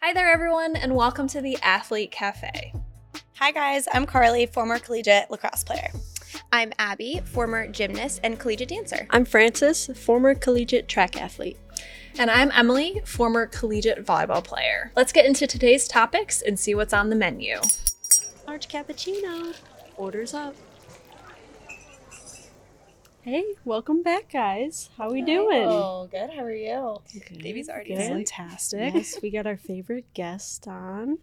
Hi there, everyone, and welcome to the Athlete Cafe. Hi guys, I'm Carly, former collegiate lacrosse player. I'm Abby, former gymnast and collegiate dancer. I'm Francis, former collegiate track athlete. And I'm Emily, former collegiate volleyball player. Let's get into today's topics and see what's on the menu. Large cappuccino. Orders up. Hey, welcome back, guys. How we doing? Oh, good. How are you? Good, Davey's already good. Fantastic. Yes, we got our favorite guest on.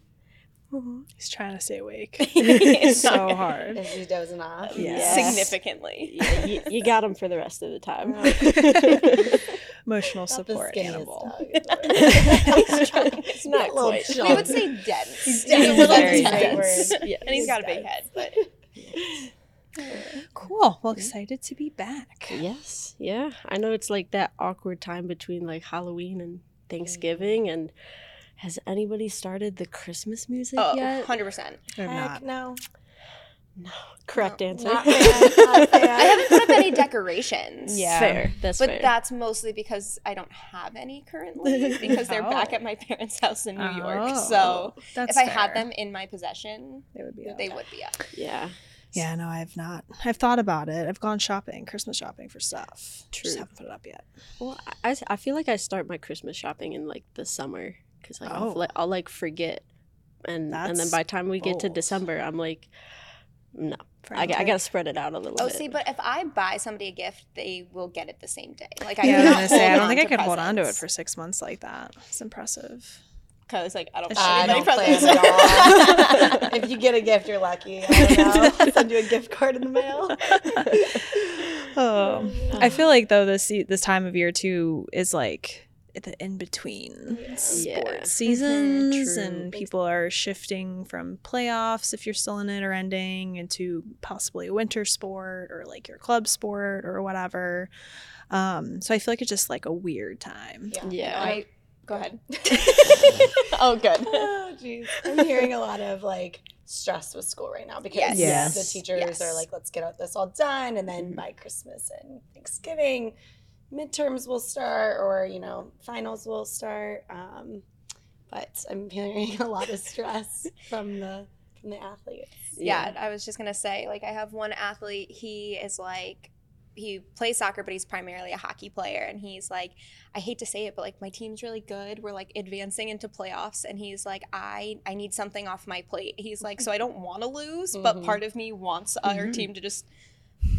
He's trying to stay awake. It's so hard. Is he dozing off? Yeah. Significantly. Yeah, you, you got him for the rest of the time. Emotional Not support skinniest animal. dog. it's not A quite. chunk. We would say dense. He's a little very dense. dense. Yeah. And he's got a big head, but Cool. Well, excited to be back. Yes, yeah. I know it's like that awkward time between like Halloween and Thanksgiving. Mm-hmm. And has anybody started the Christmas music oh, yet? 100%. I'm Heck not. no. No. Correct No, answer. Not fan, not fan. I haven't put up any decorations. Yeah. Fair. That's But fair. that's mostly because I don't have any currently because they're back Oh. at my parents' house in New York. Oh, So if I had them in my possession, they would be. they would be up. yeah. Yeah, no, I've not. I've thought about it. I've gone shopping, Christmas shopping for stuff. True. Just haven't put it up yet. Well, I, I- I feel like I start my Christmas shopping in like the summer because like I'll, Oh. like, I'll like forget, and and then by the time we get to. December, I'm like, no, I, I gotta spread it out a little bit. Oh, bit. see, but if I buy somebody a gift, they will get it the same day. Like I Yeah, I was gonna say I don't think I could hold on to it for six months like that. It's impressive. Because like I don't. I buy anybody plan presents. at all. if you get a gift, you're lucky. I don't know. Send you a gift card in the mail. Oh, I feel like though this this time of year too is like the in between sports Yeah. seasons, True. and people are shifting from playoffs if you're still in it or ending into possibly a winter sport or like your club sport or whatever. Um, so I feel like it's just like a weird time. Yeah. I, go ahead. oh, good. oh, jeez. I'm hearing a lot of like stress with school right now because Yes. Yes. the teachers Yes. are like, let's get this all done. And then Mhm. by Christmas and Thanksgiving, midterms will start or, you know, finals will start. Um, but I'm hearing a lot of stress from the from the athletes. yeah, I was just gonna say, like, I have one athlete. He is like, he plays soccer, but he's primarily a hockey player. And he's like, I hate to say it, but like, my team's really good. We're like advancing into playoffs, and he's like, I I need something off my plate. He's like, so I don't want to lose, but Mhm. part of me wants our Mhm. team to just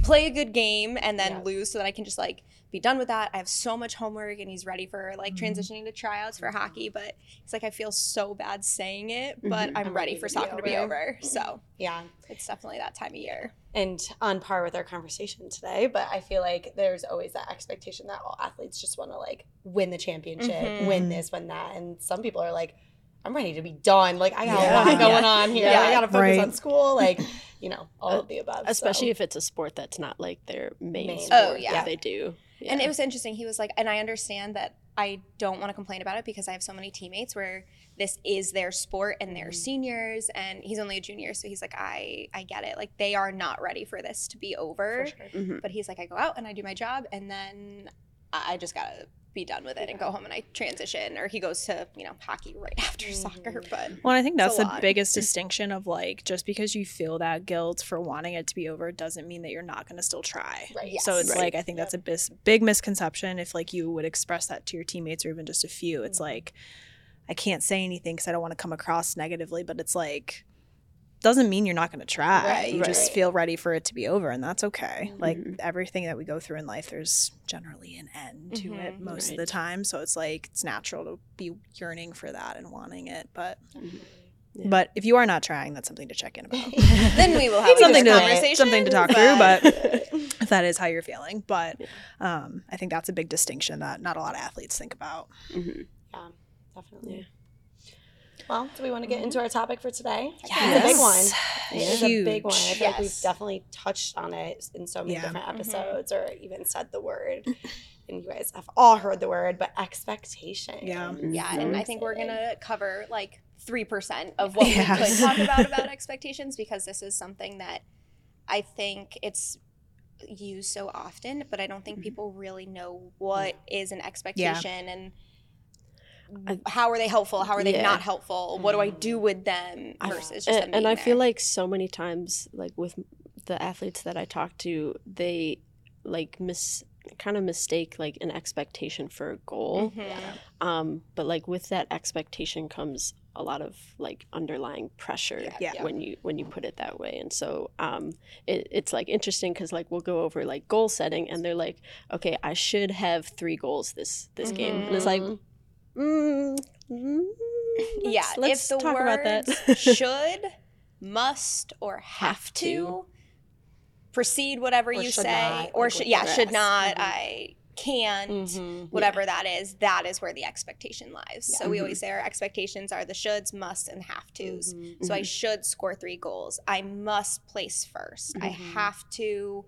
play a good game and then Yeah. lose so that I can just like be done with that. I have so much homework and he's ready for like transitioning to tryouts for hockey, but he's like I feel so bad saying it, but Mhm. I'm I'm ready ready for soccer to be over. over. So Yeah. it's definitely that time of year. and on par with our conversation today but i feel like there's always that expectation that all athletes just want to like win the championship Mhm. win this win that and some people are like i'm ready to be done like i got Yeah. a lot going on here Yeah. i gotta focus Right. on school like you know all of the above especially so. if it's a sport that's not like their main, Main. sport Oh, that yeah. they do. Yeah. And it was interesting. He was like, and I understand that I don't want to complain about it because I have so many teammates where this is their sport and they're Mhm. seniors and he's only a junior. So he's like, I, I get it. Like they are not ready for this to be over. For sure. Mhm. But he's like, I go out and I do my job and then I I just gotta be done with it and go home and I transition. Or he goes to, you know, hockey right after soccer. But Well, I think that's the lot. biggest distinction of like just because you feel that guilt for wanting it to be over doesn't mean that you're not going to still try. right So it's Right. like I think that's a bis- big misconception if like you would express that to your teammates or even just a few. It's Mhm. like I can't say anything because I don't want to come across negatively, but it's like doesn't mean you're not going to try. Right, you just feel ready for it to be over, and that's okay. Like Mhm. everything that we go through in life, there's generally an end to it Mhm. most of the time. So it's like it's natural to be yearning for that and wanting it. But Yeah. but if you are not trying, that's something to check in about. then we will have something to conversation. something to talk through, but but- if that is how you're feeling. But Yeah. um, I think that's a big distinction that not a lot of athletes think about. Mhm. yeah definitely Yeah. Well do we want to get into our topic for today it's a Yes. big one It is a big one. I Huge. feel like we've definitely touched on it in so many Yeah. different Mhm. episodes or even said the word. and you guys have all heard the word, but expectation. Yeah. Yeah, So and I think we're gonna cover like three percent of what we could talk about about expectations because this is something that I think it's used so often, but I don't think Mhm. people really know what is an expectation and I- how are they helpful? How are they Yeah. not helpful? What do I do with them I- versus just them and, and being I feel like so many times, like with the athletes that I talk to, they like miss kind of mistake like an expectation for a goal. Mhm. Um, but like with that expectation comes a lot of like underlying pressure Yeah. Yeah. when you when you put it that way and so um it, it's like interesting because like we'll go over like goal setting and they're like okay i should have three goals this this game and it's like Mhm. Mm, mm, yeah, let's, if the talk about that should, must, or have, Have to, to. proceed whatever Or you say, not, or like should yeah, should not, Mhm. I can't, Mhm. whatever that is, that is where the expectation lies. So Yeah. we always say our expectations are the shoulds, musts, and have tos. Mhm. So I should score three goals. I must place 1st I Mhm. have to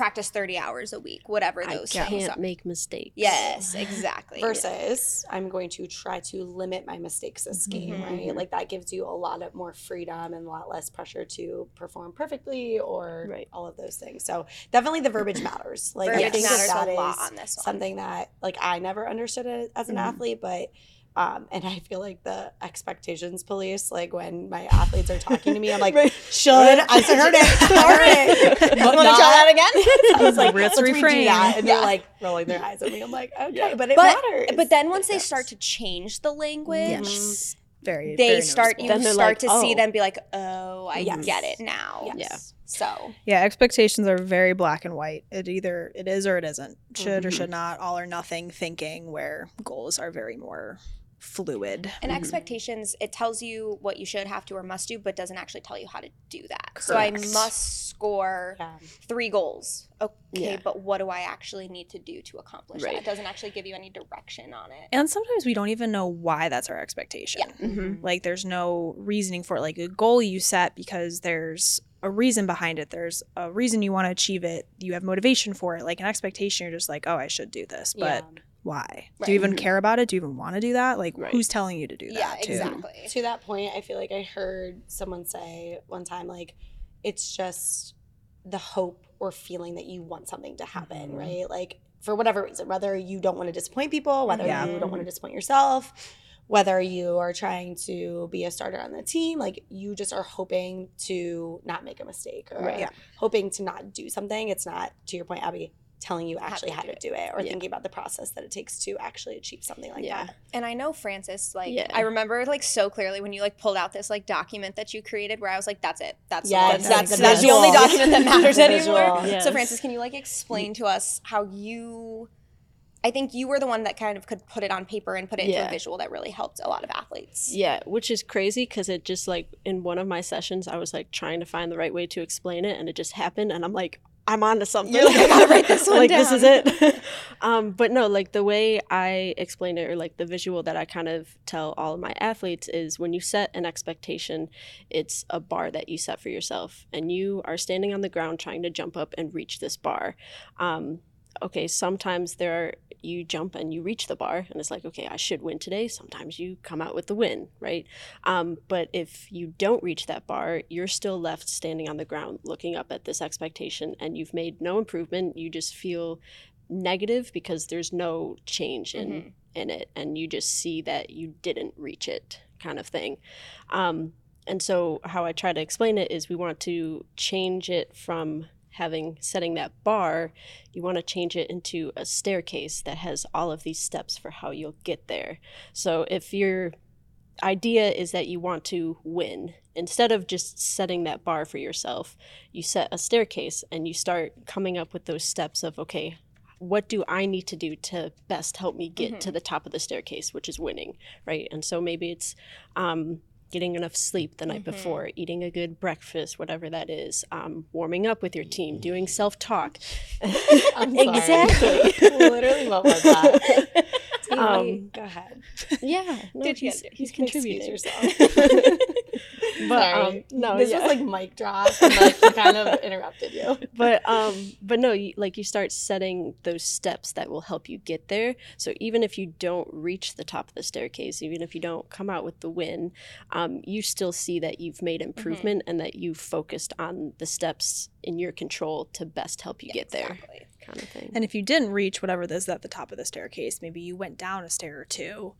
practice 30 hours a week, whatever i those things can't are. make mistakes Yes, exactly. versus I'm going to try to limit my mistakes this game, Mhm. right? Like that gives you a lot of more freedom and a lot less pressure to perform perfectly or Right. all of those things. So definitely the verbiage matters. Like Verbiage I think matters that a lot on this one. something that like I never understood it as an Mhm. athlete, but um, and I feel like the expectations police, like when my athletes are talking to me, I'm like, Right. should I heard it, heard it. Want to try that again? I was like, Let's let's redo reframe. that. And Yeah. they're like rolling their eyes at me. I'm like, okay, Yeah. but it But- matters. But then once It they does. start to change the language, Yes. Very. they very start you noticeable. Then start like, to see oh. them be like, oh, I Yes. get it now. Yes. Yeah. So Yeah, expectations are very black and white. It either it is or it isn't. Should or Mhm. should not, all or nothing thinking where goals are very more fluid. and Mhm. expectations, it tells you what you should have to or must do, but doesn't actually tell you how to do that. So I must score Yeah. three goals. Okay, Yeah. but what do I actually need to do to accomplish that? It doesn't actually give you any direction on it. And sometimes we don't even know why that's our expectation. Yeah. Mhm. Like there's no reasoning for it. Like a goal you set because there's a reason behind it. There's a reason you want to achieve it. You have motivation for it. Like an expectation, you're just like, oh, I should do this. But Yeah. Why? Right. Do you even care about it? Do you even want to do that? Like Right. who's telling you to do that yeah, too? exactly. To that point, I feel like I heard someone say one time, like, it's just the hope or feeling that you want something to happen, Mhm. right? Like, for whatever reason, whether you don't want to disappoint people, whether Yeah. you don't want to disappoint yourself, whether you are trying to be a starter on the team, like, you just are hoping to not make a mistake or Right. Yeah. hoping to not do something. It's not, to your point, Abby, telling you How to actually how do to it. do it or Yeah. thinking about the process that it takes to actually achieve something like Yeah. that. And I know Francis, like Yeah. I remember like so clearly when you like pulled out this like document that you created where I was like, that's it. That's the Yes, one. that's the that's the only document that matters anymore. visual. So Francis, can you like explain to us how you I think you were the one that kind of could put it on paper and put it into a visual that really helped a lot of athletes. Yeah, which is crazy because it just like in one of my sessions, I was like trying to find the right way to explain it, and it just happened, and I'm like, I'm on to something. Like, I gotta write this one like this is it. um, but no, like the way I explain it, or like the visual that I kind of tell all of my athletes is when you set an expectation, it's a bar that you set for yourself, and you are standing on the ground trying to jump up and reach this bar. Um, okay, sometimes there are you jump and you reach the bar and it's like okay i should win today. Sometimes you come out with the win right? Um, but if you don't reach that bar you're still left standing on the ground looking up at this expectation and you've made no improvement. You just feel negative because there's no change in Mhm. in it and you just see that you didn't reach it kind of thing. Um, and so how i try to explain it is we want to change it from having setting that bar you want to change it into a staircase that has all of these steps for how you'll get there so if your idea is that you want to win instead of just setting that bar for yourself you set a staircase and you start coming up with those steps of okay what do I need to do to best help me get Mhm. to the top of the staircase, which is winning, right? And so maybe it's um, getting enough sleep the night Mhm. before, eating a good breakfast, whatever that is, um, warming up with your team, doing self talk. Exactly. Literally, what was that? Um, Go ahead. yeah, no, Did you he's, gotta he's excuse contributing. yourself. but Sorry. um, no, this yeah. was like mic drop, and like kind of interrupted you. but um but no you, like you start setting those steps that will help you get there so even if you don't reach the top of the staircase even if you don't come out with the win um, you still see that you've made improvement and that you've focused on the steps in your control to best help you Yeah, get there exactly. Kind of thing And if you didn't reach whatever this is at the top of the staircase, maybe you went down a stair or two.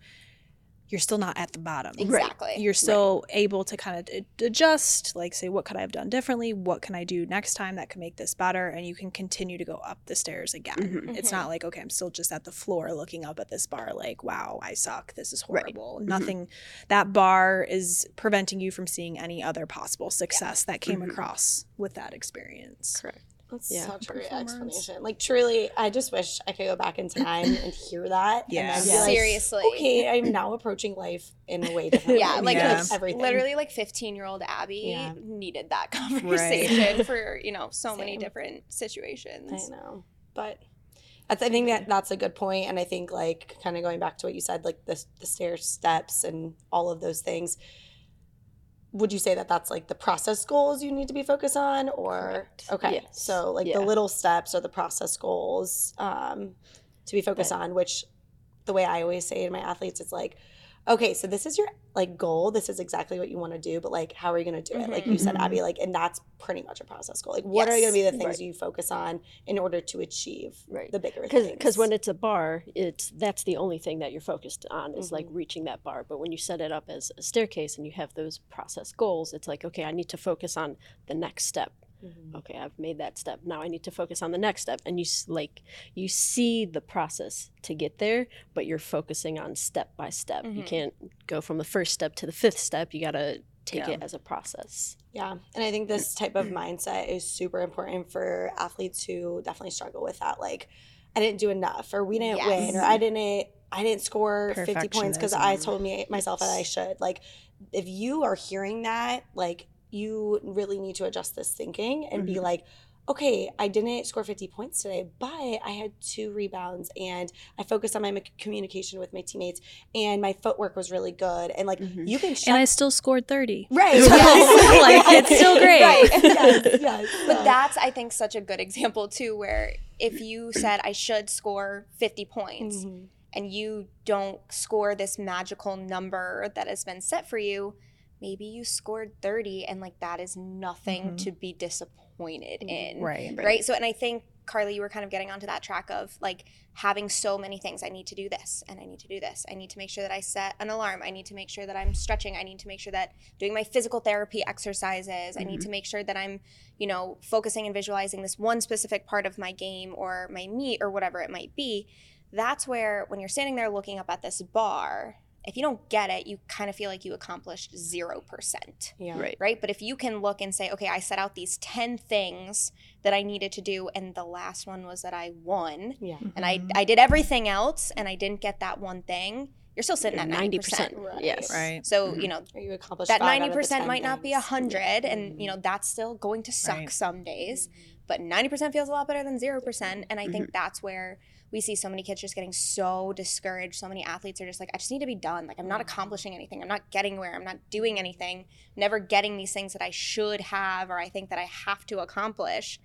you're still not at the bottom. Exactly. You're still able to kind of adjust, like say, what could I have done differently? What can I do next time that can make this better? And you can continue to go up the stairs again. Mhm. It's Mhm. not like, okay, I'm still just at the floor looking up at this bar, like, wow, I suck. This is Right. horrible. Nothing, that bar is preventing you from seeing any other possible success that came Mhm. across with that experience. Correct. That's Yeah. such a great explanation. Like truly, I just wish I could go back in time and hear that. Yeah. And Yeah. like, Seriously. okay, I'm now approaching life in a way different. Yeah, like Yeah. everything. literally like 15 year old Abby Yeah. needed that conversation for, you know, so many different situations. I know, but that's, I think that that's a good point, and I think like kind of going back to what you said, like the the stair steps and all of those things. Would you say that that's like the process goals you need to be focused on, or Correct. okay, Yes. so like Yeah. the little steps or the process goals um, to be focused on, which the way I always say to my athletes is like, okay, so this is your like goal. This is exactly what you want to do, but like, how are you going to do it? Like you said. Abby, like, and that's pretty much a process goal. Like, what are Yes. going to be the things Right. you focus on in order to achieve Right. the bigger because things? because when it's a bar it's that's the only thing that you're focused on is like Mhm. reaching that bar but when you set it up as a staircase and you have those process goals it's like okay i need to focus on the next step Mhm. okay i've made that step now i need to focus on the next step and you like you see the process to get there but you're focusing on step by step you Mhm. can't go from the first step to the fifth step you got to take Yeah. it as a process Yeah. And I think this type of mindset is super important for athletes who definitely struggle with that. Like, I didn't do enough, or we didn't Yes. win, or I didn't. I didn't score 50 points because I told me myself that I should. Like, if you are hearing that, like, you really need to adjust this thinking and be Mhm. like, okay, I didn't score 50 points today, but I had two rebounds and I focused on my m- communication with my teammates and my footwork was really good. And like, Mhm. you can shut And I still scored 30. Right. Yes. Like, it's still great. Right. yes, yes. But So- that's, I think, such a good example, too, where if you said, I should score 50 points, Mhm. and you don't score this magical number that has been set for you, maybe you scored 30 and like that is nothing Mhm. to be disappointed in. Right. Right. So, and I think, Carly, you were kind of getting onto that track of like having so many things. I need to do this and I need to do this. I need to make sure that I set an alarm. I need to make sure that I'm stretching. I need to make sure that doing my physical therapy exercises. I need to make sure that I'm, you know, focusing and visualizing this one specific part of my game or my meet or whatever it might be. That's where when you're standing there looking up at this bar, if you don't get it, you kind of feel like you accomplished 0% Yeah. right right? But if you can look and say, okay, I set out these 10 things that I needed to do, and the last one was that I won, Yeah. and I, I did everything else, and I didn't get that one thing, you're still sitting at 90%. Right. yes Right. So, Mhm. you know, Or you accomplish that five out of the 90% 10 might not be things. 100, and, you know, that's still going to suck Right. some days, but 90% feels a lot better than 0%. And I think Mm-hmm. that's where we see so many kids just getting so discouraged. So many athletes are just like, I just need to be done. Like, I'm not Mm-hmm. accomplishing anything. I'm not getting where. I'm not doing anything. Never getting these things that I should have or I think that I have to accomplish.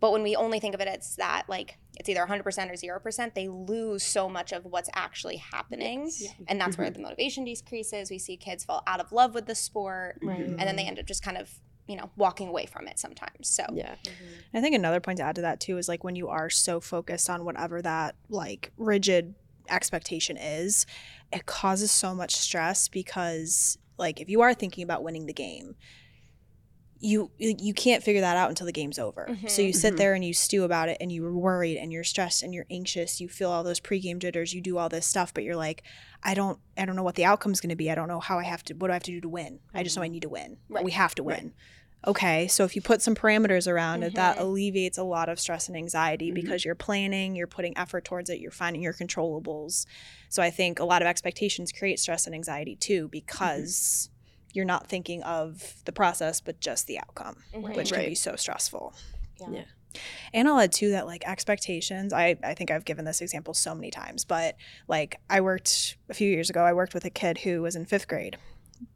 But when we only think of it as that, like, it's either 100% or 0%, they lose so much of what's actually happening. Yeah. And that's where the motivation decreases. We see kids fall out of love with the sport Right. and then they end up just kind of you know walking away from it sometimes so. Yeah. Mm-hmm. I think another point to add to that too is like when you are so focused on whatever that like rigid expectation is, it causes so much stress because like if you are thinking about winning the game, you you can't figure that out until the game's over. So Mhm. you sit Mhm. there and you stew about it and you're worried and you're stressed and you're anxious. You feel all those pregame jitters. You do all this stuff, but you're like, I don't I don't know what the outcome's going to be. I don't know how I have to. What do I have to do to win? I just know I need to win. Right. We have to Right. win. Okay, so if you put some parameters around it, that Mhm. alleviates a lot of stress and anxiety Mhm. because you're planning, you're putting effort towards it, you're finding your controllables. So I think a lot of expectations create stress and anxiety too because you're not thinking of the process but just the outcome, Mhm. which can be so stressful. Yeah. Yeah. And I'll add too that like expectations, I, I think I've given this example so many times, but like I worked a few years ago, I worked with a kid who was in fifth grade,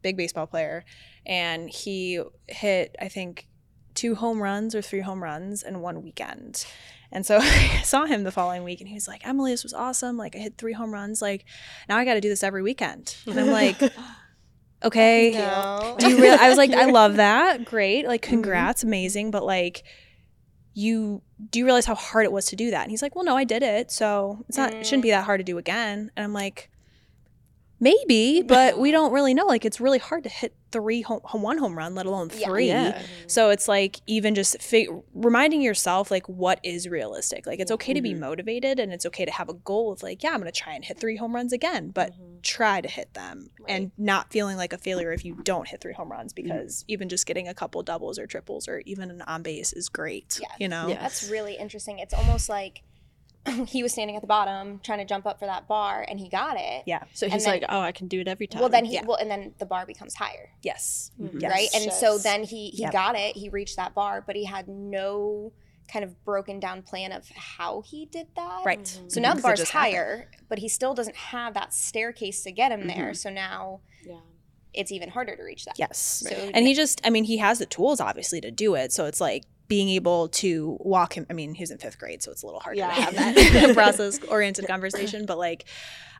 big baseball player, and he hit, I think, two home runs or three home runs in one weekend. And so I saw him the following week and he was like, Emily, this was awesome. Like I hit three home runs. Like now I got to do this every weekend. And I'm like, okay. no Do you really? I was like, I love that. Great. Like, Mm-hmm. congrats. Amazing. But like, you do you realize how hard it was to do that? And he's like, well, no, I did it. So it's not, it shouldn't Mm. be that hard to do again. And I'm like, maybe, but we don't really know. Like it's really hard to hit three home, one home run, let alone three. Yeah. So it's like even just fig- reminding yourself like what is realistic. Like it's okay to be Mhm. motivated and it's okay to have a goal of like, yeah, I'm going to try and hit three home runs again, but Mhm. try to hit them and not feeling like a failure if you don't hit three home runs Mm-hmm. because even just getting a couple doubles or triples or even an on base is great. Yes. You know? Yeah. That's really interesting. It's almost like he was standing at the bottom trying to jump up for that bar and he got it. Yeah. So he's then- like, oh, I can do it every time. Well, then he Yeah. well, and then the bar becomes higher, Yes. Mhm. Yes. right? And so then he he Yep. got it. He reached that bar, but he had no kind of broken down plan of how he did that. Right. Mhm. So now the Because it bar's just happened. higher, but he still doesn't have that staircase to get him there. Mhm. So now Yeah. it's even harder to reach that. Yes. So And he just, I mean, he has the tools obviously to do it. So it's like being able to walk him. I mean, he's in fifth grade, so it's a little harder Yeah. to have that process oriented conversation. But like,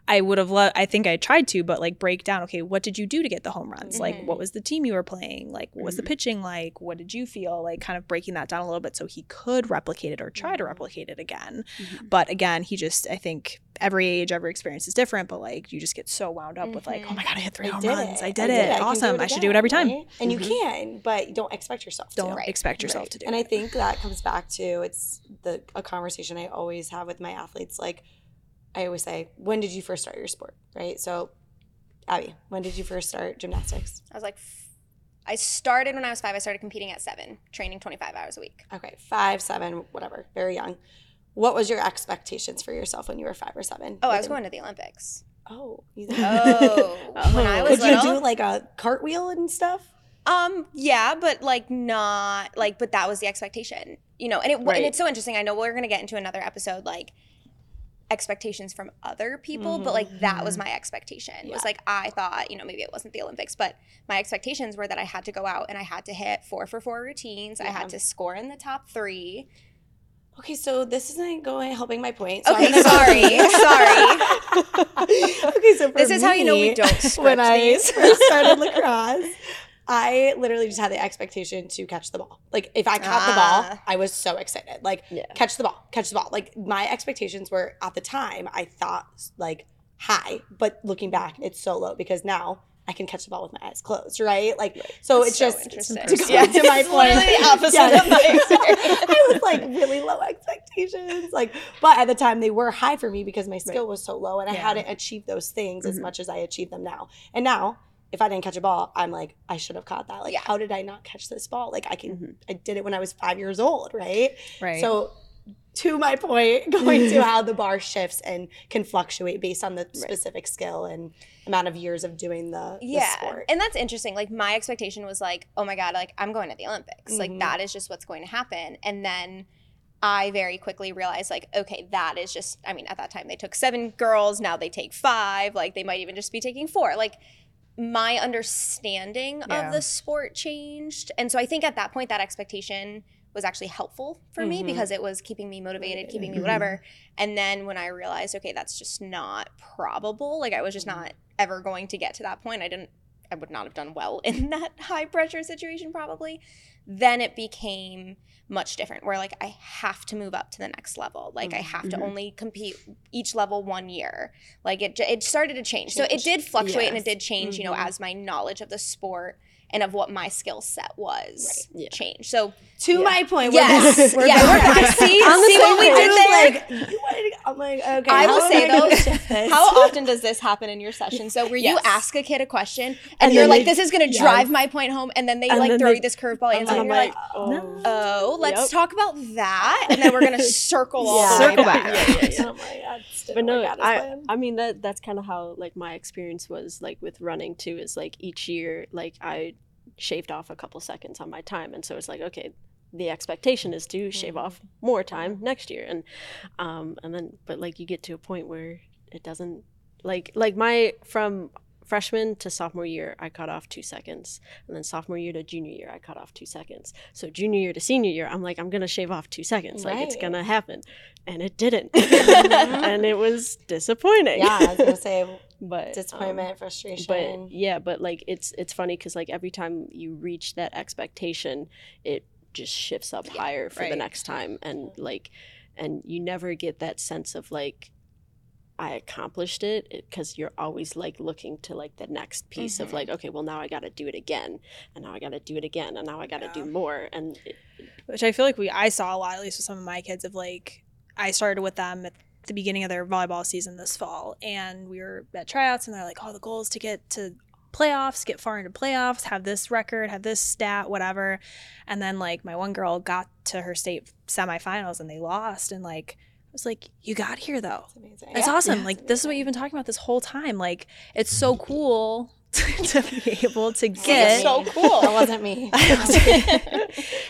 I would have loved, I think I tried to, but like break down, okay, what did you do to get the home runs? Like, Mhm. what was the team you were playing? Like, what was the Mhm. pitching like? What did you feel? Like, kind of breaking that down a little bit so he could replicate it or try to Mhm. replicate it again. But again, he just, I think every age, every experience is different, but like, you just get so wound up with like, oh my God, I hit three I home runs. it. I did it. I can do awesome. I should do it every time. right? And you can, but don't expect yourself Don't to. Right. expect yourself Right. to do and it. I think that comes back to it's the a conversation I always have with my athletes. Like I always say, when did you first start your sport? Right. So, Abby, when did you first start gymnastics? I was like, f- I started when I was five. I started competing at seven, training 25 hours a week. Okay, five, seven, whatever, very young. What was your expectations for yourself when you were five or seven? Oh, I was going to the Olympics. Oh, you Oh, when I was Could you do like a cartwheel and stuff? Um, yeah, but like not like, but that was the expectation, you know. And it Right. and it's so interesting. I know we're gonna get into another episode like expectations from other people, but like that was mm-hmm. my expectation. It was like I thought, you know, maybe it wasn't the Olympics, but my expectations were that I had to go out and I had to hit four for four routines. I had to score in the top three. Okay, so this isn't going helping my point. So Okay, I'm sorry, sorry. okay, so for This is how you know we don't when I these. started lacrosse, I literally just had the expectation to catch the ball. Like if I caught the Ah. ball, I was so excited. Like Yeah. catch the ball, catch the ball. Like my expectations were at the time I thought like high, but looking back, it's so low because now I can catch the ball with my eyes closed, right? Like so That's it's so just interesting. to go Yeah, to my point. literally opposite Yeah. of my experience. I was like really low expectations. Like, but at the time they were high for me because my skill was so low and I hadn't achieved those things as Mhm. much as I achieved them now. And now, if I didn't catch a ball, I'm like, I should have caught that. Like, Yeah. how did I not catch this ball? Like, I can, Mhm. I did it when I was five years old, right? Right. So, to my point, going to how the bar shifts and can fluctuate based on the specific skill and amount of years of doing the, the yeah sport. and that's interesting like my expectation was like oh my god like i'm going to the olympics like Mhm. that is just what's going to happen and then i very quickly realized like okay that is just i mean at that time they took seven girls now they take five like they might even just be taking four like my understanding Yeah. of the sport changed and so i think at that point that expectation was actually helpful for me Mhm. because it was keeping me motivated keeping me Mhm. whatever and then when i realized okay that's just not probable like i was just Mhm. not ever going to get to that point i didn't i would not have done well in that high pressure situation probably then it became much different where like i have to move up to the next level like i have to Mhm. only compete each level one year like it it started to change so it did fluctuate and it did change you know Mhm. as my knowledge of the sport and of what my skill set was Right. Yeah. change so to Yeah. my point, yes we're yeah we're back. see, On the see what we did there was Like, you wanted to, I'm like, okay. I will say gonna though. How often does this happen in your session? So where you Yes. ask a kid a question and, And you're like, they- "This is going to yes. drive my point home," and then they And like then throw they- you this curveball answer, And and I'm you're like, oh. "Oh, let's Yep. talk about that," and then we're going to circle all Yeah. the way Circle back. back. Yeah, yeah, yeah. My god, still but no, work out as I. I mean that that's kind of how like my experience was like with running too. Is like each year, like I shaved off a couple seconds on my time, and so it's like okay, the expectation is to shave Mhm. off more time next year, and um and then but like you get to a point where it doesn't like like my from freshman to sophomore year I cut off two seconds, and then sophomore year to junior year I cut off two seconds. So junior year to senior year I'm like I'm gonna shave off two seconds, like it's gonna happen, and it didn't, Mhm. and it was disappointing. yeah, I was gonna say but um, disappointment, frustration. but yeah, but like it's it's funny because like every time you reach that expectation, it just shifts up Yeah, higher for the next time, and like, and you never get that sense of like, I accomplished it because you're always like looking to like the next piece of Mhm. like, okay, well now I got to do it again, and now I got to do it again, and now I got to Yeah. do more, and it, which I feel like we I saw a lot at least with some of my kids of like I started with them at the beginning of their volleyball season this fall and we were at tryouts and they're like oh the goal is to get to playoffs get far into playoffs have this record have this stat whatever and then like my one girl got to her state semifinals and they lost and like I was like you got here though It's amazing. it's Yeah. awesome Yeah. like this is what you've been talking about this whole time like it's so cool to be able to get. It's so cool. That wasn't me.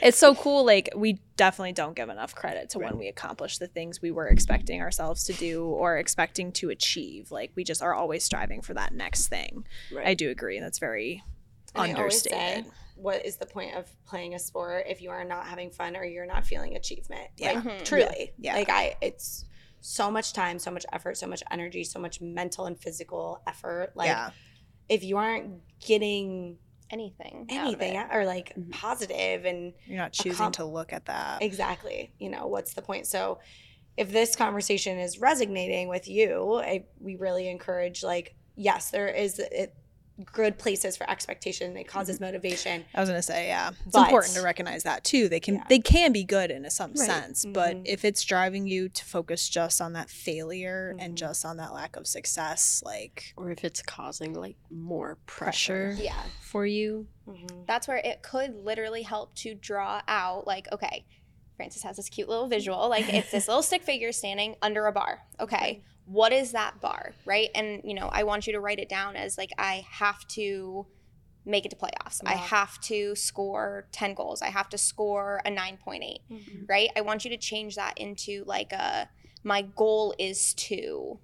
it's so cool. Like we definitely don't give enough credit to when we accomplish the things we were expecting ourselves to do or expecting to achieve. Like we just are always striving for that next thing. right. I do agree. That's very And I always say, understated. what is the point of playing a sport if you are not having fun or you're not feeling achievement? Yeah. Like, Mhm. truly. Yeah. Like I, it's so much time, so much effort, so much energy, so much mental and physical effort. Like yeah. If you aren't getting Anything. out of anything it. or like Mhm. positive and You're not choosing com- to look at that. exactly, you know, what's the point? So if this conversation is resonating with you, I, we really encourage like, yes, there is it, good places for expectation. It causes motivation. I was gonna say, yeah, it's But- important to recognize that too. They can Yeah. they can be good in a some Right. sense, but Mhm. if it's driving you to focus just on that failure Mhm. and just on that lack of success, like or if it's causing like more pressure, Pressure. Yeah. for you, Mhm. That's where it could literally help to draw out, like, okay, Francis has this cute little visual. Like, it's this little stick figure standing under a bar. Okay. What is that bar? Right. And, you know, I want you to write it down as like, I have to make it to playoffs. I have to score 10 goals. I have to score a 9.8. Mhm. Right. I want you to change that into like a, my goal is to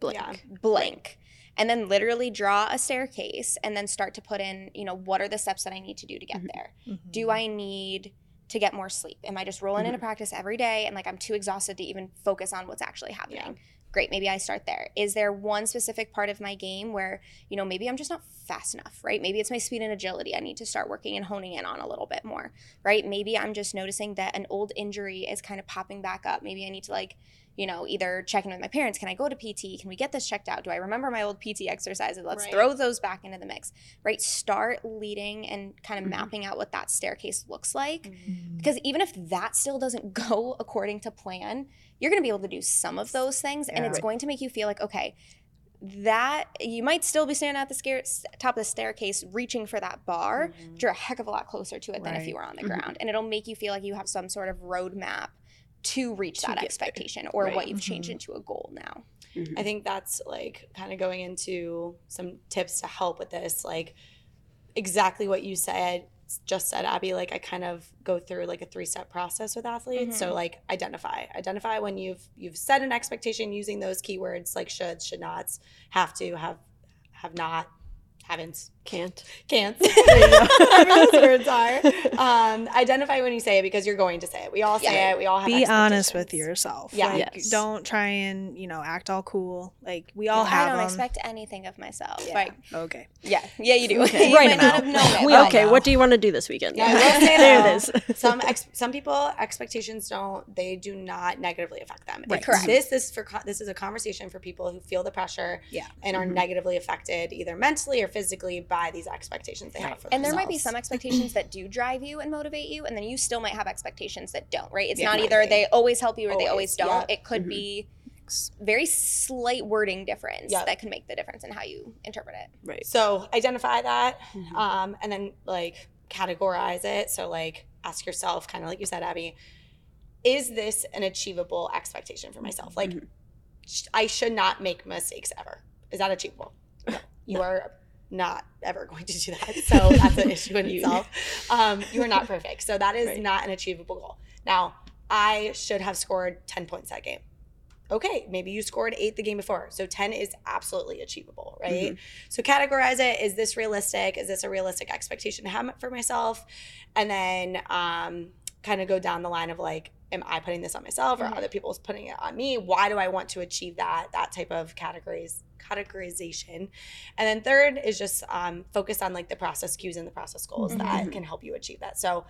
blank. Yeah. blank and then literally draw a staircase and then start to put in you know what are the steps that i need to do to get Mhm. there mm-hmm. do i need to get more sleep am i just rolling into practice every day and like i'm too exhausted to even focus on what's actually happening great maybe i start there is there one specific part of my game where you know maybe i'm just not fast enough right maybe it's my speed and agility i need to start working and honing in on a little bit more right maybe i'm just noticing that an old injury is kind of popping back up maybe i need to like you know, either check in with my parents. Can I go to PT? Can we get this checked out? Do I remember my old PT exercises? Let's Right. throw those back into the mix, right? Start leading and kind of Mhm. mapping out what that staircase looks like. Mhm. Because even if that still doesn't go according to plan, you're going to be able to do some of those things, and it's Yeah. going to make you feel like, okay, that you might still be standing at the scare, top of the staircase reaching for that bar, Mhm. but you're a heck of a lot closer to it than if you were on the Mhm. ground. And it'll make you feel like you have some sort of roadmap to reach To that get there. expectation or Right. what you've changed Mhm. into a goal now. Mhm. I think that's like kind of going into some tips to help with this, like exactly what you said, just said, Abby. Like I kind of go through like a three step process with athletes. So Mhm. like identify, identify when you've you've set an expectation using those keywords like should, should nots, have to, have, have not, haven't, Can't. can't. Whatever those words are. Um, identify when you say it because you're going to say it. We all say Yeah. it. We all have. To be honest with yourself. Yeah. Like, Yes. don't try and you know act all cool. Like we all I have don't them. expect anything of myself. Yeah. Like, okay. yeah, yeah, you do. Okay. you Right now. have known. We okay, know. what do you want to do this weekend? Yeah, I will say there it is. some ex- some people expectations don't they do not negatively affect them Right. Correct. this is for co- this is a conversation for people who feel the pressure Yeah. and are Mhm. negatively affected either mentally or physically by these expectations they have for And there might be some expectations that do drive you and motivate you, and then you still might have expectations that don't, right? It's Yeah. not either be. they always help you or they Always, always don't. yeah. It could Mhm. be very slight wording difference Yeah. that can make the difference in how you interpret it. Right. so identify that Mhm. um, and then like categorize it so like ask yourself kind of like you said abby is this an achievable expectation for myself like Mhm. sh- i should not make mistakes ever is that achievable no you are not ever going to do that. So that's an issue in You- itself. Um, you are not perfect. So that is Right. not an achievable goal. Now i should have scored 10 points that game. Okay maybe you scored eight the game before. So 10 is absolutely achievable right? So categorize it. Is this realistic? Is this a realistic expectation to have for myself? And then um, kind of go down the line of like am i putting this on myself or Mhm. other people's putting it on me why do i want to achieve that that type of categories categorization and then third is just um, focus on like the process cues and the process goals that Mhm. can help you achieve that so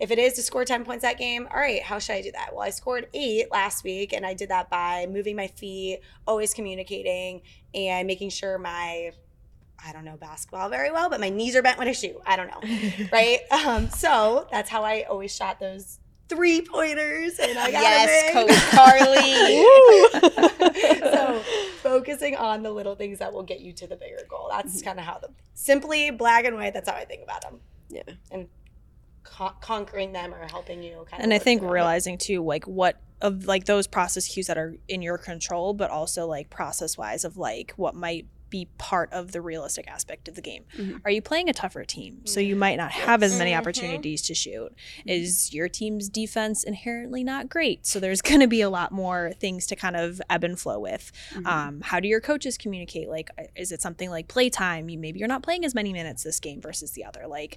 if it is to score 10 points that game, all right, how should I do that? Well, I scored eight last week, and I did that by moving my feet, always communicating, and making sure my I don't know basketball very well, but my knees are bent when I shoot. I don't know. right? Um, so that's how I always shot those three pointers and I got yes, a ring. Coach Carly. so focusing on the little things that will get you to the bigger goal. That's Mm-hmm. kind of how the simply black and white. That's how I think about them. Yeah. And con- conquering them or helping you kind of. and I think through it. realizing too, like what of like those process cues that are in your control, but also like process wise of like what might be part of the realistic aspect of the game. Mhm. Are you playing a tougher team? So you might not have as many Mhm. opportunities to shoot. Is your team's defense inherently not great? So there's going to be a lot more things to kind of ebb and flow with. Mhm. Um, how do your coaches communicate? Like, uh, is it something like playtime? You maybe you're not playing as many minutes this game versus the other. Like,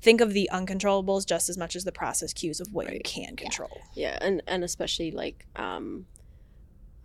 think of the uncontrollables just as much as the process cues of what you can control. Yeah, and and especially like um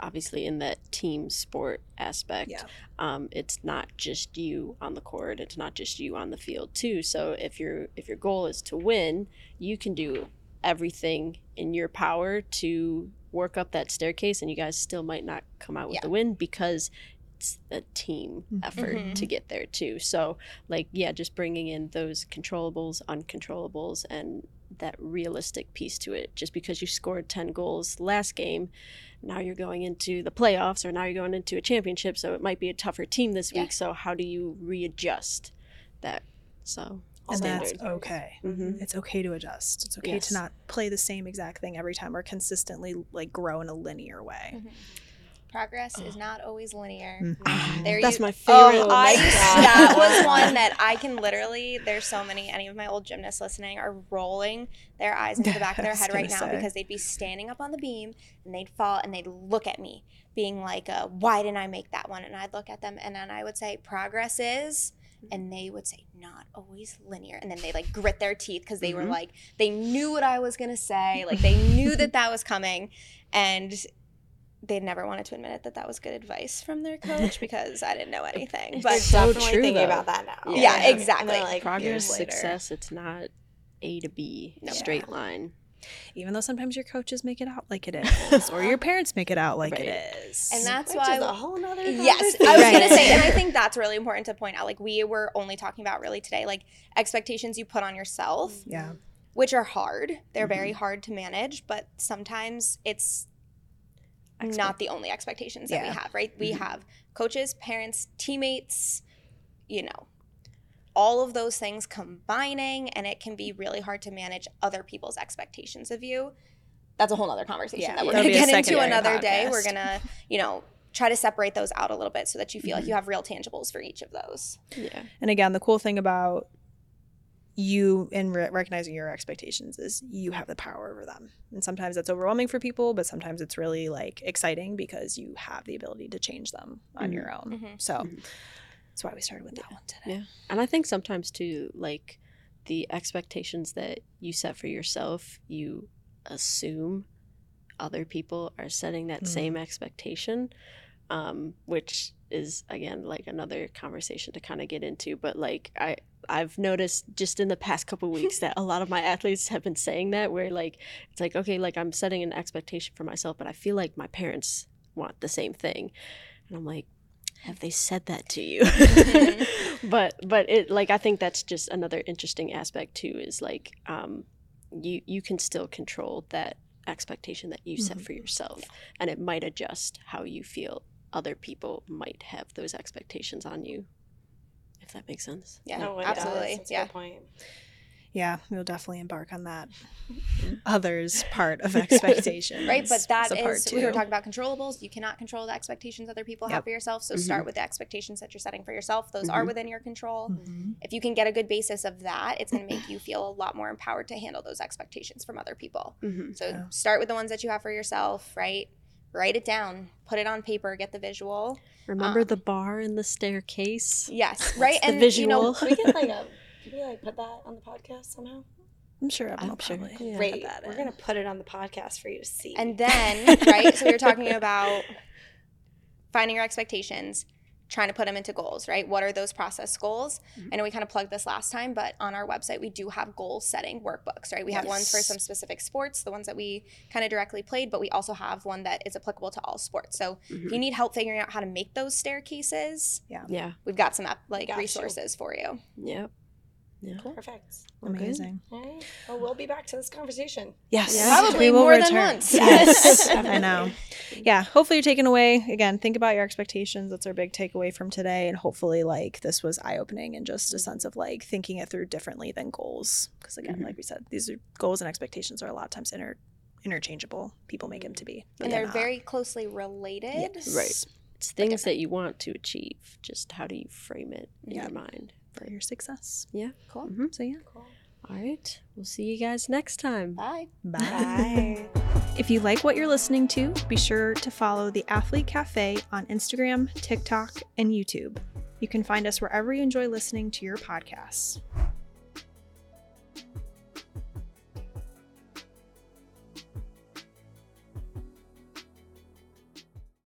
obviously in that team sport aspect. Yeah. Um it's not just you on the court, it's not just you on the field too. So if your if your goal is to win, you can do everything in your power to work up that staircase and you guys still might not come out with Yeah. the win because it's a team Mhm. effort Mhm. to get there too. So like yeah, just bringing in those controllables, uncontrollables and that realistic piece to it. Just because you scored 10 goals last game, now you're going into the playoffs or now you're going into a championship, so it might be a tougher team this Yeah. week. So how do you readjust that? So And that's standard. okay. Mhm. It's okay to adjust. It's okay Yes. to not play the same exact thing every time or consistently like grow in a linear way. Progress is not always linear. Mhm. There That's you, my favorite. Oh, I, my God. that was one that I can literally. There's so many. Any of my old gymnasts listening are rolling their eyes into the back of their head right now say. because they'd be standing up on the beam and they'd fall and they'd look at me, being like, uh, "Why didn't I make that one?" And I'd look at them and then I would say, "Progress is." And they would say, not always linear. And then they like grit their teeth because they were Mhm. like, they knew what I was going to say. Like they knew that that was coming. And they never wanted to admit it that that was good advice from their coach because I didn't know anything. But so definitely true, thinking though. about that now. Yeah, And they're exactly. like, Progress, success, it's not A to B, No. straight line. Even though sometimes your coaches make it out like it is, or your parents make it out like Right. it is. and that's Which why is a whole nother Yes, I was conversation. gonna say, and I think that's really important to point out. Like we were only talking about really today, like expectations you put on yourself, yeah. which are hard. They're very mm-hmm. hard to manage, but sometimes it's not the only expectations that we have, right? We have coaches, parents, teammates, you know, all of those things combining, and it can be really hard to manage other people's expectations of you. That's a whole other conversation Yeah, that we're going to get into another day. We're going to, you know, try to separate those out a little bit so that you feel Mm-hmm. like you have real tangibles for each of those. Yeah. And again, the cool thing about you and re- recognizing your expectations is you have the power over them. And sometimes that's overwhelming for people, but sometimes it's really like exciting because you have the ability to change them on Mhm. your own. Mhm. So Mhm. that's why we started with that one today. Yeah. And I think sometimes too, like the expectations that you set for yourself, you assume other people are setting that Mm. same expectation, um, which is again like another conversation to kind of get into. But like I, I've noticed just in the past couple weeks that a lot of my athletes have been saying that, where like it's like okay, like I'm setting an expectation for myself, but I feel like my parents want the same thing, and I'm like, have they said that to you? but but it like I think that's just another interesting aspect too is like um you you can still control that expectation that you set Mhm. for yourself and it might adjust how you feel other people might have those expectations on you if that makes sense Yeah, No, it does. absolutely. That's a Yeah. good point. Yeah, we'll definitely embark on that others part of expectation. Right, but that is, part is we were talking about controllables. You cannot control the expectations other people have for yourself. So Mhm. start with the expectations that you're setting for yourself. Those are Mhm. within your control. Mhm. If you can get a good basis of that, it's going to make you feel a lot more empowered to handle those expectations from other people. mm-hmm. So Yeah. start with the ones that you have for yourself, right? Write it down, put it on paper, get the visual. remember Um, the bar and the staircase Yes, right. the and you know, visual. Can we like a can we like put that on the podcast somehow? I'm sure Evan I'm will sure, probably yeah. Great. that We're gonna put it on the podcast for you to see. And then, right, so we were talking about finding your expectations, trying to put them into goals, right? What are those process goals? Mhm. I know we kind of plugged this last time, but on our website, we do have goal setting workbooks, right? We have ones for some specific sports, the ones that we kind of directly played, but we also have one that is applicable to all sports. So if you need help figuring out how to make those staircases, Yeah. Yeah, we've got some app- like Got you. resources for you. Yep. Yeah. Perfect. Amazing. All right. Well, we'll be back to this conversation. Yes. Yeah. Probably we will more than once. Yes. I know. Yeah. Hopefully you're taking away again, think about your expectations. That's our big takeaway from today. And hopefully like this was eye opening and just a sense of like thinking it through differently than goals. Because again, Mhm. like we said, these are goals and expectations are a lot of times inter interchangeable. People make them to be. and they're not. very closely related. Yes. Right. It's things that you want to achieve. Just how do you frame it in Yeah. your mind? For your success. Yeah. Cool. Mhm. So yeah. Cool. All right. We'll see you guys next time. Bye. Bye. If you like what you're listening to, be sure to follow the Athlete Cafe on Instagram, TikTok, and YouTube. You can find us wherever you enjoy listening to your podcasts.